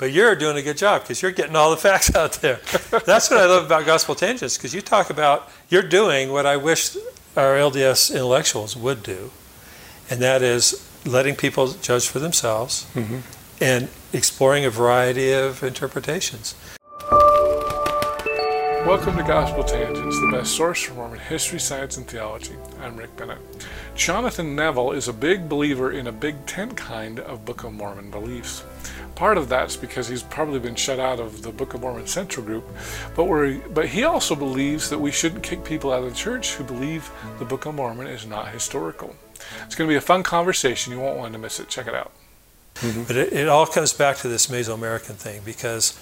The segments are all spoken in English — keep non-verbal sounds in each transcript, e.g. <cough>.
But you're doing a good job because you're getting all the facts <laughs> out there. That's what I love about Gospel Tangents because you talk about, you're doing what I wish our LDS intellectuals would do. And that is letting people judge for themselves Mm-hmm. and exploring a variety of interpretations. Welcome to Gospel Tangents, the best source for Mormon history, science, and theology. I'm Rick Bennett. Jonathan Neville is a big believer in a big tent kind of Book of Mormon beliefs. Part of that's because he's probably been shut out of the Book of Mormon Central Group, but but he also believes that we shouldn't kick people out of the church who believe the Book of Mormon is not historical. It's going to be a fun conversation. You won't want to miss it. Check it out. Mm-hmm. But it, it all comes back to this Mesoamerican thing because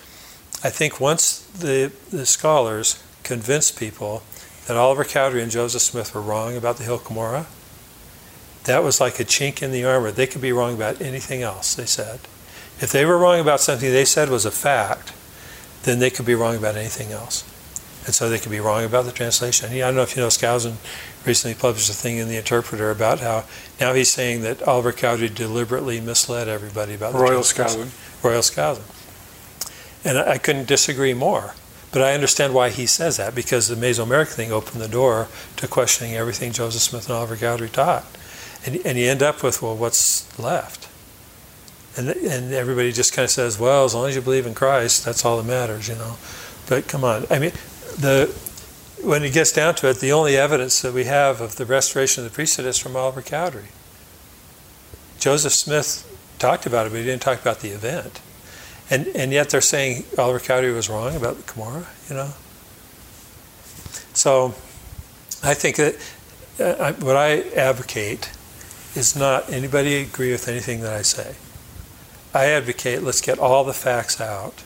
I think once the, the scholars convinced people that Oliver Cowdery and Joseph Smith were wrong about the Hill Cumorah, that was like a chink in the armor. They could be wrong about anything else, they said. If they were wrong about something they said was a fact, then they could be wrong about anything else. And so they could be wrong about the translation. I don't know if you know, Skousen recently published a thing in the Interpreter about how now he's saying that Oliver Cowdery deliberately misled everybody about the Royal. Skousen. Royal Skousen. And I couldn't disagree more. But I understand why he says that, because the Mesoamerican thing opened the door to questioning everything Joseph Smith and Oliver Cowdery taught. And, and you end up with, well, what's left? And, and everybody just kind of says, well, as long as you believe in Christ, that's all that matters, you know. But come on. I mean, the when it gets down to it, the only evidence that we have of the restoration of the priesthood is from Oliver Cowdery. Joseph Smith talked about it, but he didn't talk about the event. And, and yet they're saying Oliver Cowdery was wrong about the Cumorah, you know? So I think that uh, what I advocate is not anybody agree with anything that I say. I advocate let's get all the facts out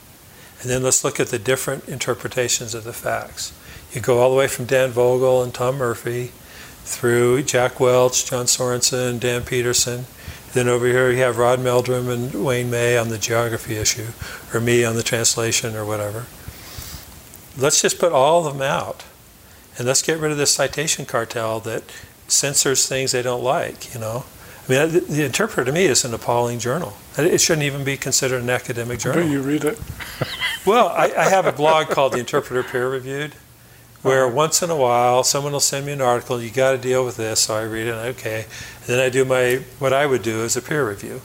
and then let's look at the different interpretations of the facts. You go all the way from Dan Vogel and Tom Murphy through Jack Welch, John Sorenson, Dan Peterson. Then over here you have Rod Meldrum and Wayne May on the geography issue, or me on the translation or whatever. Let's just put all of them out. And let's get rid of this citation cartel that censors things they don't like, you know. I mean, the, the Interpreter to me is an appalling journal. It shouldn't even be considered an academic journal. Do you read it? Well, I, I have a blog called The Interpreter Peer Reviewed, where once in a while someone will send me an article. You got to deal with this, so I read it. And okay, and then I do my what I would do is a peer review.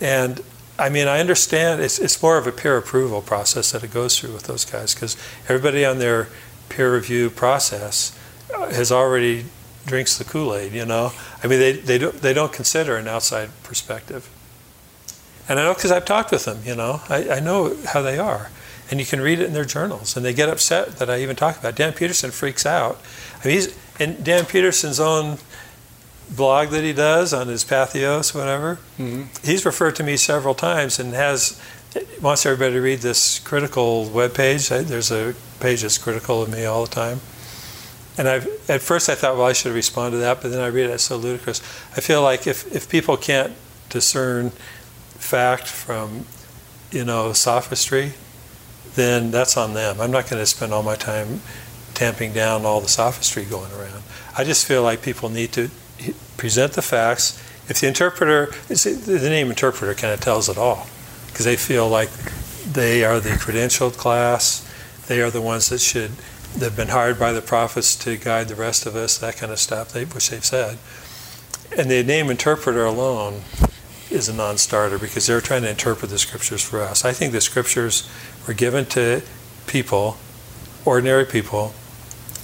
And I mean, I understand it's it's more of a peer approval process that it goes through with those guys because everybody on their peer review process uh, has already drinks the Kool Aid. You know, I mean, they they don't they don't consider an outside perspective. And I know because I've talked with them, you know, I, I know how they are. And you can read it in their journals. And they get upset that I even talk about it. Dan Peterson freaks out. I mean, he's in Dan Peterson's own blog that he does on his Patheos, whatever. hmm He's referred to me several times and has wants everybody to read this critical web page. There's a page that's critical of me all the time. And I've, at first I thought, well, I should respond to that, but then I read it, it's so ludicrous. I feel like if, if people can't discern fact from, you know, sophistry, then that's on them. I'm not going to spend all my time tamping down all the sophistry going around. I just feel like people need to present the facts. If the interpreter, the name interpreter kind of tells it all, because they feel like they are the credentialed class, they are the ones that should, they've been hired by the prophets to guide the rest of us, that kind of stuff, which they've said. And the name interpreter alone is a non-starter because they're trying to interpret the scriptures for us. I think the scriptures were given to people, ordinary people,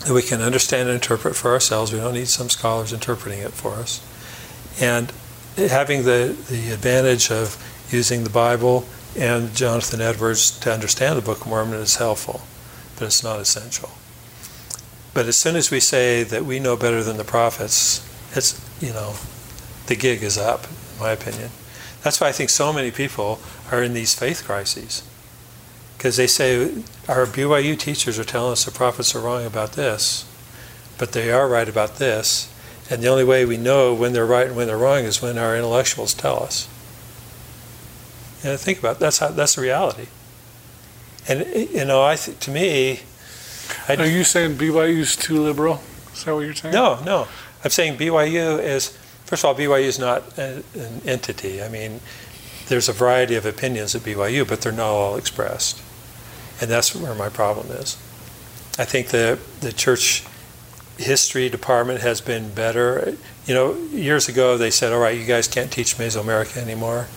that we can understand and interpret for ourselves. We don't need some scholars interpreting it for us. And having the, the advantage of using the Bible and Jonathan Edwards to understand the Book of Mormon is helpful, but it's not essential. But as soon as we say that we know better than the prophets, it's, you know, the gig is up, in my opinion. That's why I think so many people are in these faith crises. Because they say, our BYU teachers are telling us the prophets are wrong about this, but they are right about this. And the only way we know when they're right and when they're wrong is when our intellectuals tell us. And think about it. that's how that's the reality. And you know, I th- to me, I, Are you saying BYU's too liberal? Is that what you're saying? no, no. I'm saying BYU is, first of all, BYU is not a, an entity. I mean, there's a variety of opinions at BYU, but they're not all expressed. And that's where my problem is. I think the, the church history department has been better. You know, years ago they said, all right, you guys can't teach Mesoamerica anymore.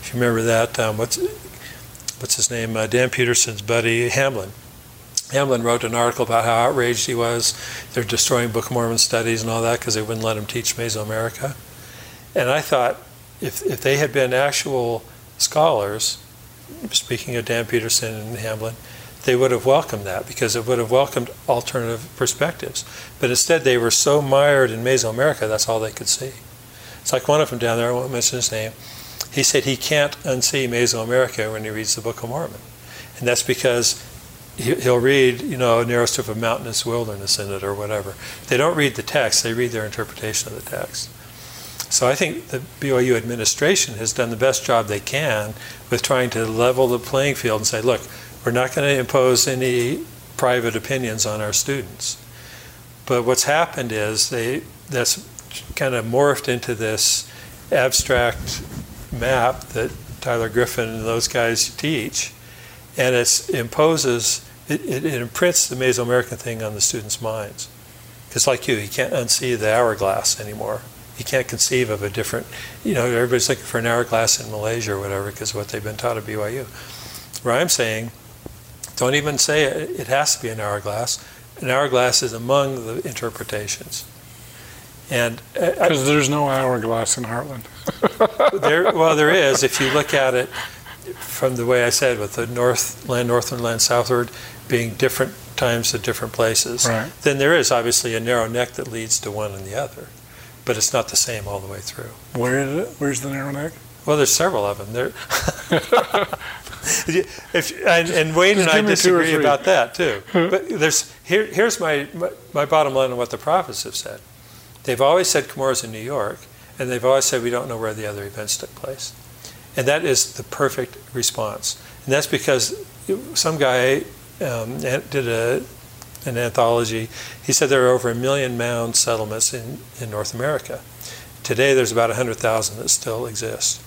If you remember that, um, what's, what's his name? Uh, Dan Peterson's buddy, Hamblin. Hamblin wrote an article about how outraged he was. They're destroying Book of Mormon studies and all that because they wouldn't let him teach Mesoamerica. And I thought, if, if they had been actual scholars, speaking of Dan Peterson and Hamblin, they would have welcomed that because it would have welcomed alternative perspectives. But instead, they were so mired in Mesoamerica, that's all they could see. It's like one of them down there, I won't mention his name, he said he can't unsee Mesoamerica when he reads the Book of Mormon. And that's because he'll read, you know, a narrow strip of mountainous wilderness in it or whatever. They don't read the text, they read their interpretation of the text. So I think the BYU administration has done the best job they can with trying to level the playing field and say, look, we're not going to impose any private opinions on our students. But what's happened is they that's kind of morphed into this abstract map that Tyler Griffin and those guys teach, and it imposes it, it, it imprints the Mesoamerican thing on the students' minds. Because like you, you can't unsee the hourglass anymore. You can't conceive of a different, you know, everybody's looking for an hourglass in Malaysia or whatever because of what they've been taught at BYU. Where I'm saying, don't even say it, it has to be an hourglass. An hourglass is among the interpretations. And uh, because there's no hourglass in Heartland. <laughs> there, well, there is if you look at it from the way I said, with the north land, northward land, southward being different times at different places. Right. Then there is obviously a narrow neck that leads to one and the other, but it's not the same all the way through. Where is it? Where's the narrow neck? Well, there's several of them. There. <laughs> if, and, and Wayne and I disagree about that too. <laughs> but there's here, here's my, my, my bottom line on what the prophets have said. They've always said Cumorah's in New York, and they've always said we don't know where the other events took place. And that is the perfect response. And that's because some guy um, did a, an anthology. He said there are over a million mound settlements in, in North America. Today, there's about 100,000 that still exist.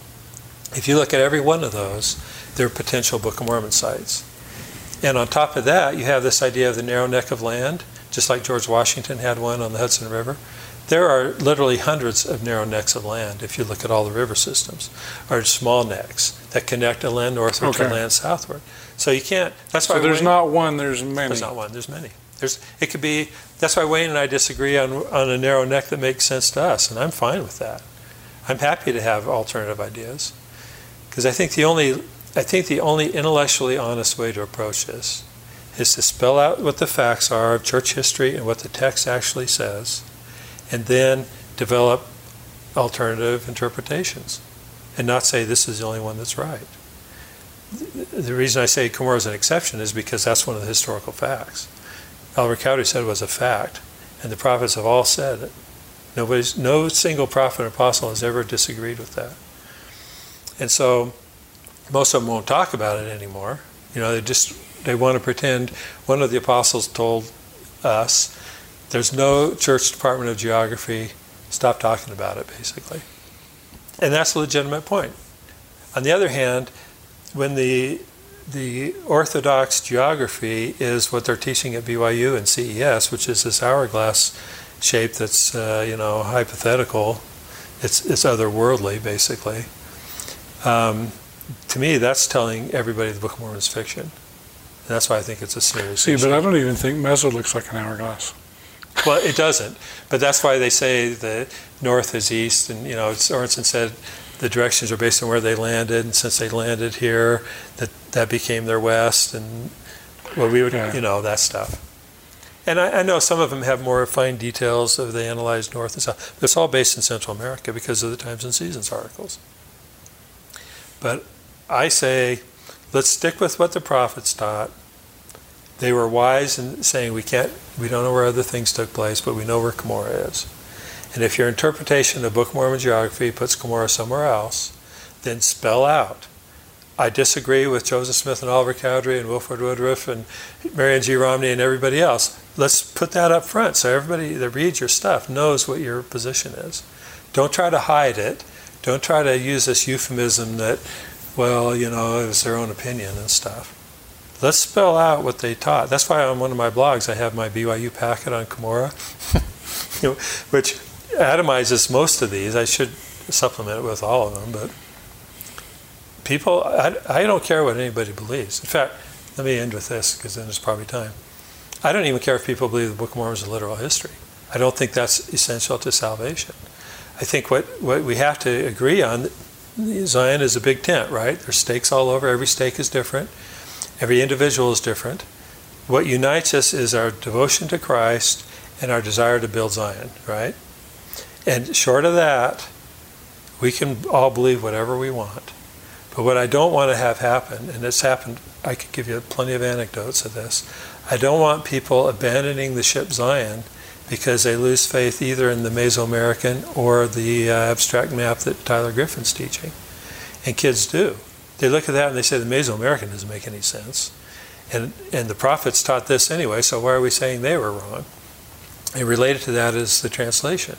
If you look at every one of those, they're potential Book of Mormon sites. And on top of that, you have this idea of the narrow neck of land, just like George Washington had one on the Hudson River. There are literally hundreds of narrow necks of land if you look at all the river systems, or small necks that connect a land northward okay. to land southward. So you can't. That's why. So there's Wayne, not one. There's many. There's not one. There's many. There's. It could be. That's why Wayne and I disagree on on a narrow neck that makes sense to us, and I'm fine with that. I'm happy to have alternative ideas, because I think the only I think the only intellectually honest way to approach this is to spell out what the facts are of church history and what the text actually says and then develop alternative interpretations and not say this is the only one that's right. The reason I say Cumorah is an exception is because that's one of the historical facts. Oliver Cowdery said it was a fact, and the prophets have all said it. Nobody's, no single prophet or apostle has ever disagreed with that. And so most of them won't talk about it anymore. You know, they just they want to pretend one of the apostles told us there's no church department of geography. Stop talking about it, basically. And that's a legitimate point. On the other hand, when the the orthodox geography is what they're teaching at BYU and CES, which is this hourglass shape that's uh, you know hypothetical. It's it's otherworldly, basically. Um, to me, that's telling everybody the Book of Mormon is fiction. And that's why I think it's a serious. See, issue. but I don't even think Meso looks like an hourglass. Well, it doesn't. But that's why they say the north is east. And, you know, Sorenson said the directions are based on where they landed. And since they landed here, that, that became their west. And, well, we would, yeah. you know, that stuff. And I, I, know some of them have more fine details of they analyzed north and south. But it's all based in Central America because of the Times and Seasons articles. But I say, let's stick with what the prophets taught they were wise in saying we can't, we don't know where other things took place, but we know where Cumorah is. And if your interpretation of the Book of Mormon geography puts Cumorah somewhere else, then spell out. I disagree with Joseph Smith and Oliver Cowdery and Wilford Woodruff and Marion G. Romney and everybody else. Let's put that up front so everybody that reads your stuff knows what your position is. Don't try to hide it. Don't try to use this euphemism that well, you know, it was their own opinion and stuff. Let's spell out what they taught. That's why on one of my blogs I have my BYU packet on <laughs> know, which atomizes most of these. I should supplement it with all of them, but people, I, I don't care what anybody believes. In fact, let me end with this because then there's probably time. I don't even care if people believe the Book of Mormon is a literal history. I don't think that's essential to salvation. I think what, what we have to agree on Zion is a big tent, right? There's stakes all over. Every stake is different. Every individual is different. What unites us is our devotion to Christ and our desire to build Zion, right? And short of that, we can all believe whatever we want. But what I don't want to have happen, and it's happened, I could give you plenty of anecdotes of this. I don't want people abandoning the ship Zion because they lose faith either in the Mesoamerican or the uh, abstract map that Tyler Griffin's teaching. And kids do. They look at that and they say the Mesoamerican doesn't make any sense. And, and the prophets taught this anyway, so why are we saying they were wrong? And related to that is the translation.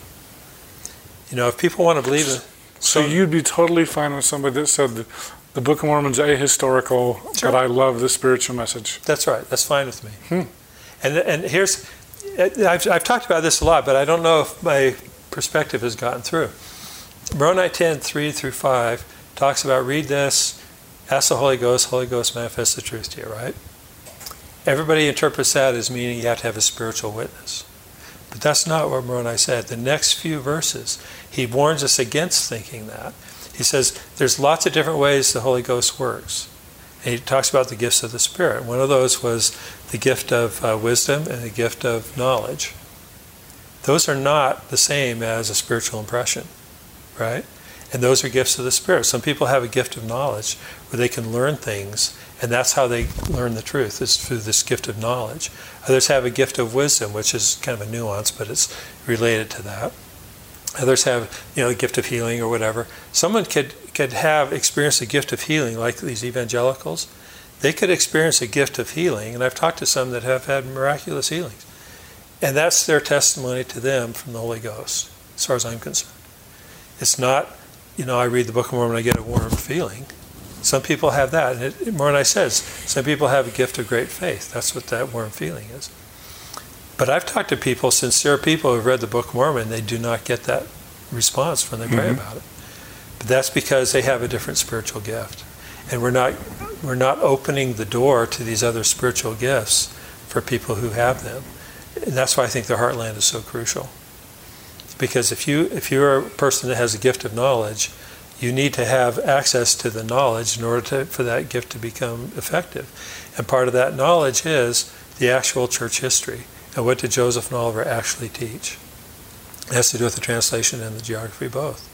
You know, if people want to believe it. So, so you'd be totally fine with somebody that said the, the Book of Mormon's ahistorical, sure. but I love the spiritual message. That's right. That's fine with me. Hmm. And, and here's I've, I've talked about this a lot, but I don't know if my perspective has gotten through. Moroni 10, 3 through 5 talks about read this, ask the Holy Ghost, Holy Ghost manifests the truth to you, right? Everybody interprets that as meaning you have to have a spiritual witness. But that's not what Moroni said. The next few verses, he warns us against thinking that. He says there's lots of different ways the Holy Ghost works. And he talks about the gifts of the Spirit. One of those was the gift of uh, wisdom and the gift of knowledge. Those are not the same as a spiritual impression, right? And those are gifts of the Spirit. Some people have a gift of knowledge where they can learn things, and that's how they learn the truth, is through this gift of knowledge. Others have a gift of wisdom, which is kind of a nuance, but it's related to that. Others have, you know, a gift of healing or whatever. Someone could, could have experienced a gift of healing, like these evangelicals, they could experience a gift of healing, and I've talked to some that have had miraculous healings. And that's their testimony to them from the Holy Ghost, as far as I'm concerned. It's not, you know, I read the Book of Mormon, I get a warm feeling. Some people have that. And it, Moroni says, some people have a gift of great faith. That's what that warm feeling is. But I've talked to people, sincere people who've read the Book of Mormon, they do not get that response when they pray mm-hmm. about it. But that's because they have a different spiritual gift and we're not we're not opening the door to these other spiritual gifts for people who have them. And that's why I think the heartland is so crucial. Because if you if you're a person that has a gift of knowledge, you need to have access to the knowledge in order to, for that gift to become effective. And part of that knowledge is the actual church history. And what did Joseph and Oliver actually teach? It has to do with the translation and the geography both.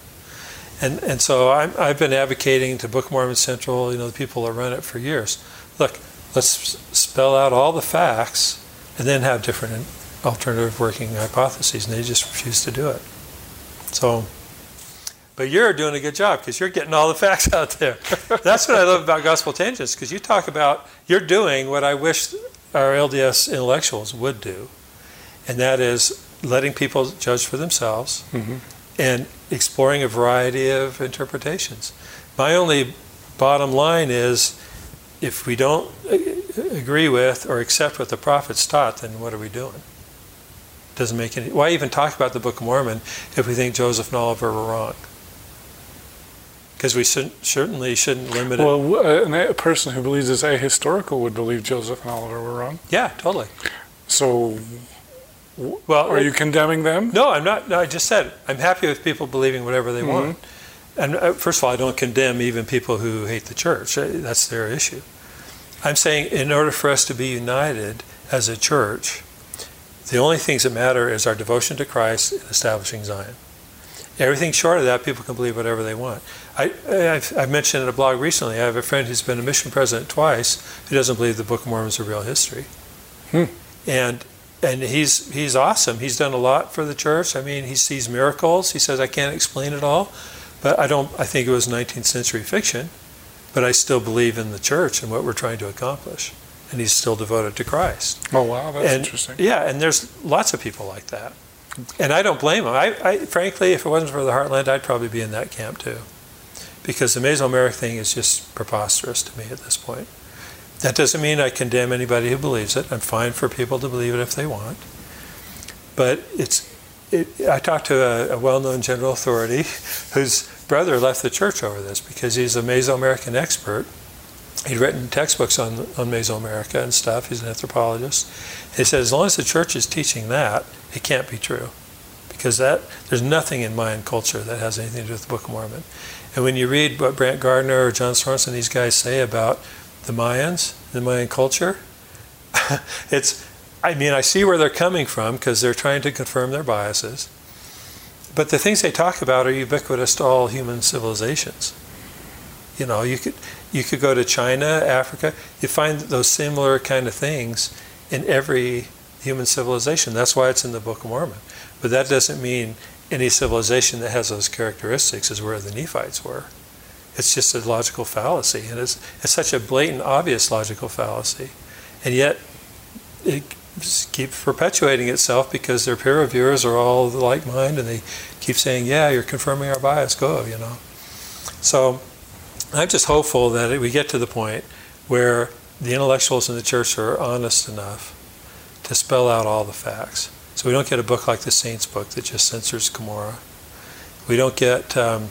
And, and so i have been advocating to Book Mormon Central, you know, the people that run it for years. Look, let's spell out all the facts and then have different alternative working hypotheses. And they just refuse to do it. So, but you're doing a good job because you're getting all the <laughs> facts out there. That's what I love about Gospel Tangents because you talk about, you're doing what I wish our LDS intellectuals would do. And that is letting people judge for themselves. Mm-hmm and exploring a variety of interpretations. My only bottom line is if we don't agree with or accept what the prophets taught, then what are we doing? Doesn't make any. Why even talk about the Book of Mormon if we think Joseph and Oliver were wrong? Because we shouldn't, certainly shouldn't limit it. Well, a person who believes it's ahistorical would believe Joseph and Oliver were wrong. Yeah, totally. So well, are you condemning them? No, I'm not. No, I just said I'm happy with people believing whatever they mm-hmm. want. And uh, first of all, I don't condemn even people who hate the church. Uh, that's their issue. I'm saying in order for us to be united as a church, the only things that matter is our devotion to Christ and establishing Zion. Everything short of that, people can believe whatever they want. I, I've, mentioned in a blog recently, I have a friend who's been a mission president twice who doesn't believe the Book of Mormon is a real history. Hmm. And and he's he's awesome. He's done a lot for the church. I mean, he sees miracles. He says I can't explain it all, but I don't. I think it was 19th century fiction, but I still believe in the church and what we're trying to accomplish. And he's still devoted to Christ. Oh wow, that's and, interesting. Yeah, and there's lots of people like that, and I don't blame him. I, I frankly, if it wasn't for the Heartland, I'd probably be in that camp too, because the Mesoameric thing is just preposterous to me at this point. That doesn't mean I condemn anybody who believes it. I'm fine for people to believe it if they want. But it's, it, I talked to a, a well known general authority <laughs> whose brother left the church over this because he's a Mesoamerican expert. He'd written textbooks on, on Mesoamerica and stuff. He's an anthropologist. He said, as long as the church is teaching that, it can't be true. Because that there's nothing in Mayan culture that has anything to do with the Book of Mormon. And when you read what Brant Gardner or John Sorenson, these guys say about the Mayans, the Mayan culture, <laughs> it's, I mean, I see where they're coming from because they're trying to confirm their biases. But the things they talk about are ubiquitous to all human civilizations. You know, you could you could go to China, Africa, you find those similar kind of things in every human civilization. That's why it's in the Book of Mormon. But that doesn't mean any civilization that has those characteristics is where the Nephites were. It's just a logical fallacy, and it's, it's such a blatant, obvious logical fallacy. And yet, it keeps perpetuating itself because their peer reviewers are all like mind, and they keep saying, "Yeah, you're confirming our bias. Go," you know. So, I'm just hopeful that we get to the point where the intellectuals in the church are honest enough to spell out all the facts. So we don't get a book like the Saints book that just censors Cumorah. We don't get um,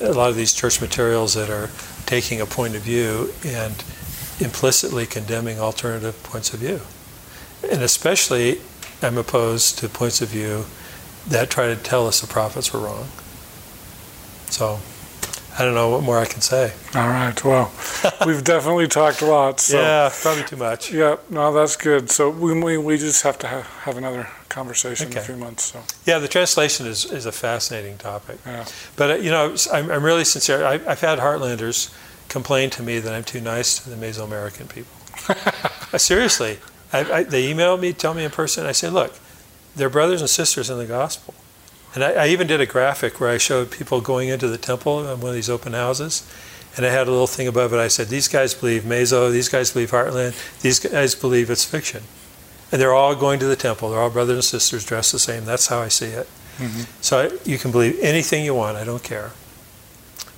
a lot of these church materials that are taking a point of view and implicitly condemning alternative points of view. And especially, I'm opposed to points of view that try to tell us the prophets were wrong. So, I don't know what more I can say. All right. Well, <laughs> we've definitely talked a lot. So. Yeah, probably too much. Yeah. No, that's good. So we we, we just have to have, have another conversation Okay. in a few months. So Yeah, the translation is, is a fascinating topic. yeah. But, uh, you know, I'm, I'm really sincere. I, I've had Heartlanders complain to me that I'm too nice to the Mesoamerican people. <laughs> Uh, Seriously. I, I, they email me, tell me in person. I say, look, they're brothers and sisters in the gospel. And I, I even did a graphic where I showed people going into the temple on one of these open houses. And I had a little thing above it. I said, these guys believe Meso, these guys believe Heartland, these guys believe it's fiction. And they're all going to the temple. They're all brothers and sisters dressed the same. That's how I see it. Mhm. So I, you can believe anything you want. I don't care.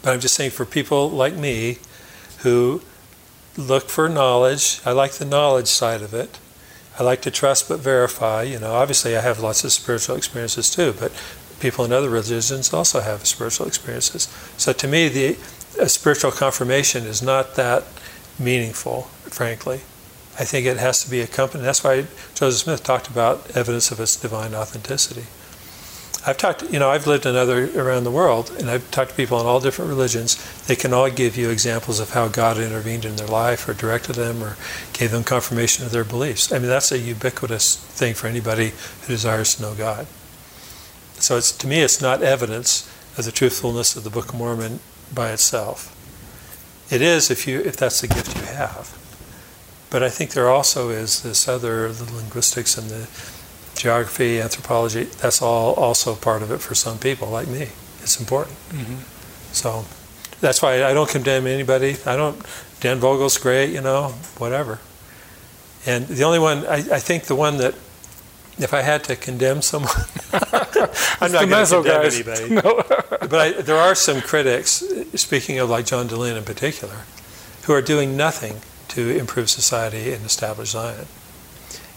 But I'm just saying for people like me who look for knowledge, I like the knowledge side of it. I like to trust but verify. You know, obviously I have lots of spiritual experiences too, but people in other religions also have spiritual experiences. So to me, the spiritual confirmation is not that meaningful, frankly. I think it has to be accompanied. That's why Joseph Smith talked about evidence of its divine authenticity. I've talked, you know, I've lived in other around the world, and I've talked to people in all different religions. They can all give you examples of how God intervened in their life, or directed them, or gave them confirmation of their beliefs. I mean, that's a ubiquitous thing for anybody who desires to know God. So it's to me, it's not evidence of the truthfulness of the Book of Mormon by itself. It is if you if that's the gift you have. But I think there also is this other the linguistics and the geography, anthropology. That's all also part of it for some people like me. It's important. Mhm. So that's why I don't condemn anybody. I don't. Dan Vogel's great, you know, whatever. And the only one I, I think the one that if I had to condemn someone, <laughs> <laughs> I'm not going to condemn anybody. <laughs> No. But I, there are some critics, speaking of like John Dehlin in particular, who are doing nothing to improve society and establish Zion.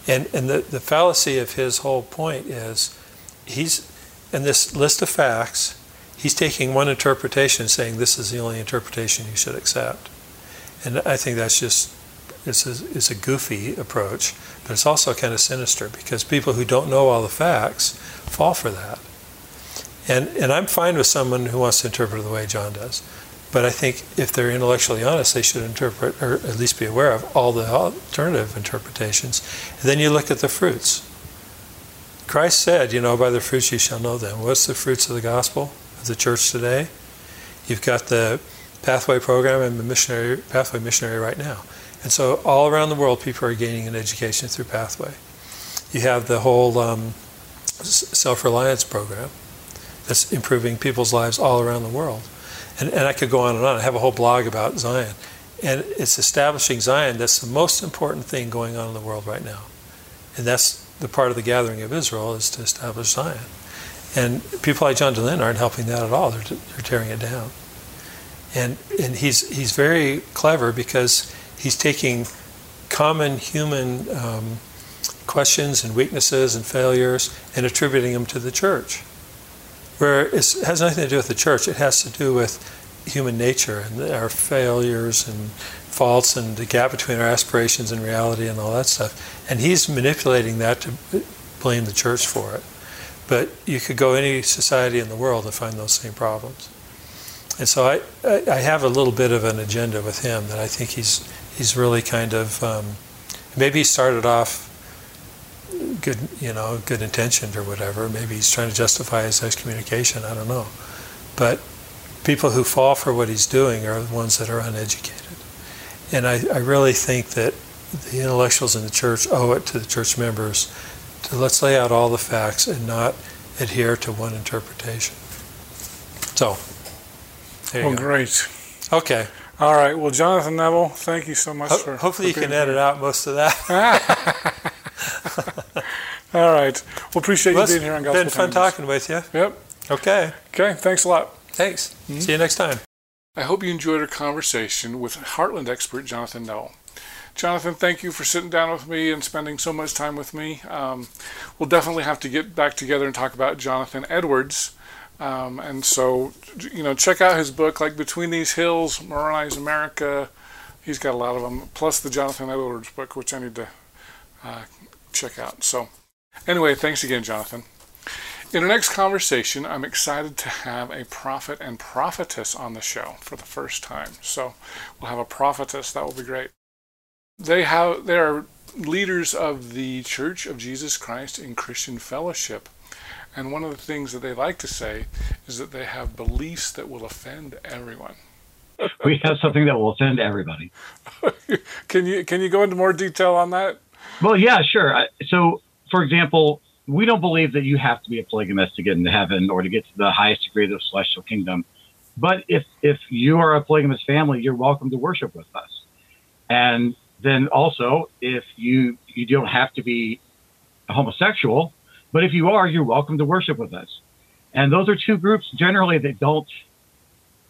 And, and the, the fallacy of his whole point is he's, in this list of facts, he's taking one interpretation saying this is the only interpretation you should accept. And I think that's just, it's a, it's a goofy approach, but it's also kind of sinister because people who don't know all the facts fall for that. And, and I'm fine with someone who wants to interpret it the way John does. But I think if they're intellectually honest, they should interpret, or at least be aware of, all the alternative interpretations. And then you look at the fruits. Christ said, you know, by the fruits you shall know them. What's the fruits of the gospel of the church today? You've got the pathway program and the missionary pathway missionary right now. And so all around the world, people are gaining an education through pathway. You have the whole um, self-reliance program that's improving people's lives all around the world. And, and I could go on and on. I have a whole blog about Zion. And it's establishing Zion that's the most important thing going on in the world right now. And that's the part of the gathering of Israel is to establish Zion. And people like John Dehlin aren't helping that at all. They're, they're tearing it down. and and he's he's very clever because he's taking common human um, questions and weaknesses and failures and attributing them to the church, where it has nothing to do with the church. It has to do with human nature and our failures and faults and the gap between our aspirations and reality and all that stuff. And he's manipulating that to blame the church for it. But you could go any society in the world and find those same problems. And so I, I have a little bit of an agenda with him that I think he's he's really kind of um, maybe he started off good you know good intentioned or whatever. Maybe he's trying to justify his excommunication. I don't know, but people who fall for what he's doing are the ones that are uneducated. And I, I really think that the intellectuals in the church owe it to the church members to let's lay out all the facts and not adhere to one interpretation. So, there you Well, great. Okay. All right. Well, Jonathan Neville, thank you so much Ho- for. hopefully, you for can being edit out most of that. <laughs> All right. Well, appreciate Well, you being here on Gospel been fun Tangents. talking with you. Yep. Okay. Okay. Thanks a lot. Thanks. See you next time. I hope you enjoyed our conversation with Heartland expert Jonathan Neville. Jonathan, thank you for sitting down with me and spending so much time with me. Um, we'll definitely have to get back together and talk about Jonathan Edwards. Um, and so, you know, check out his book, like Between These Hills, Moroni's America. He's got a lot of them, plus the Jonathan Edwards book, which I need to uh, check out. So, anyway, thanks again, Jonathan. In our next conversation, I'm excited to have a prophet and prophetess on the show for the first time. So we'll have a prophetess. That will be great. They have they are leaders of the Church of Jesus Christ in Christian Fellowship. And one of the things that they like to say is that they have beliefs that will offend everyone. we have something that will offend everybody. <laughs> Can you can you go into more detail on that? Well, yeah, sure. So, for example, we don't believe that you have to be a polygamist to get into heaven or to get to the highest degree of the celestial kingdom. But if if you are a polygamous family, you're welcome to worship with us. And then also, if you you don't have to be homosexual, but if you are, you're welcome to worship with us. And those are two groups generally that don't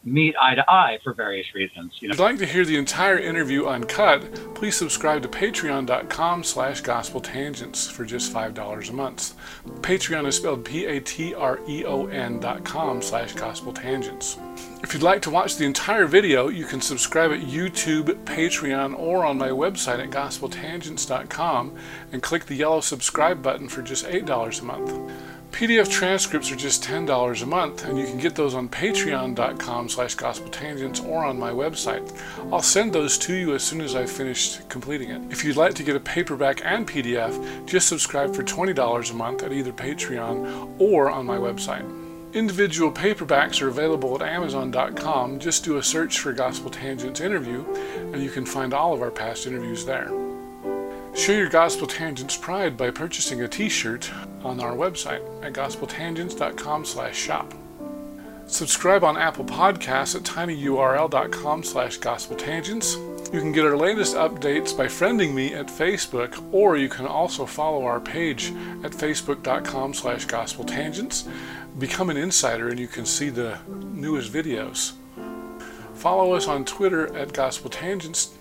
meet eye to eye for various reasons. You know, If you'd like to hear the entire interview uncut, please subscribe to patreon.com slash gospel tangents for just $5 a month. Patreon is spelled P-A-T-R-E-O-N dot com slash gospel tangents. If you'd like to watch the entire video, you can subscribe at YouTube, Patreon, or on my website at gospeltangents.com and click the yellow subscribe button for just $8 a month. PDF transcripts are just $10 a month, and you can get those on patreon.com slash gospeltangents or on my website. I'll send those to you as soon as I've finished completing it. If you'd like to get a paperback and PDF, just subscribe for $20 a month at either Patreon or on my website. Individual paperbacks are available at amazon.com. Just do a search for Gospel Tangents interview, and you can find all of our past interviews there. Show your Gospel Tangents pride by purchasing a t-shirt on our website at gospeltangents.com slash shop. Subscribe on Apple Podcasts at tinyurl.com slash gospeltangents. You can get our latest updates by friending me at Facebook, or you can also follow our page at facebook.com slash gospeltangents. Become an insider and you can see the newest videos. Follow us on Twitter at gospeltangents.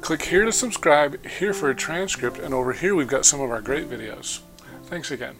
Click here to subscribe, here for a transcript, and over here we've got some of our great videos. Thanks again.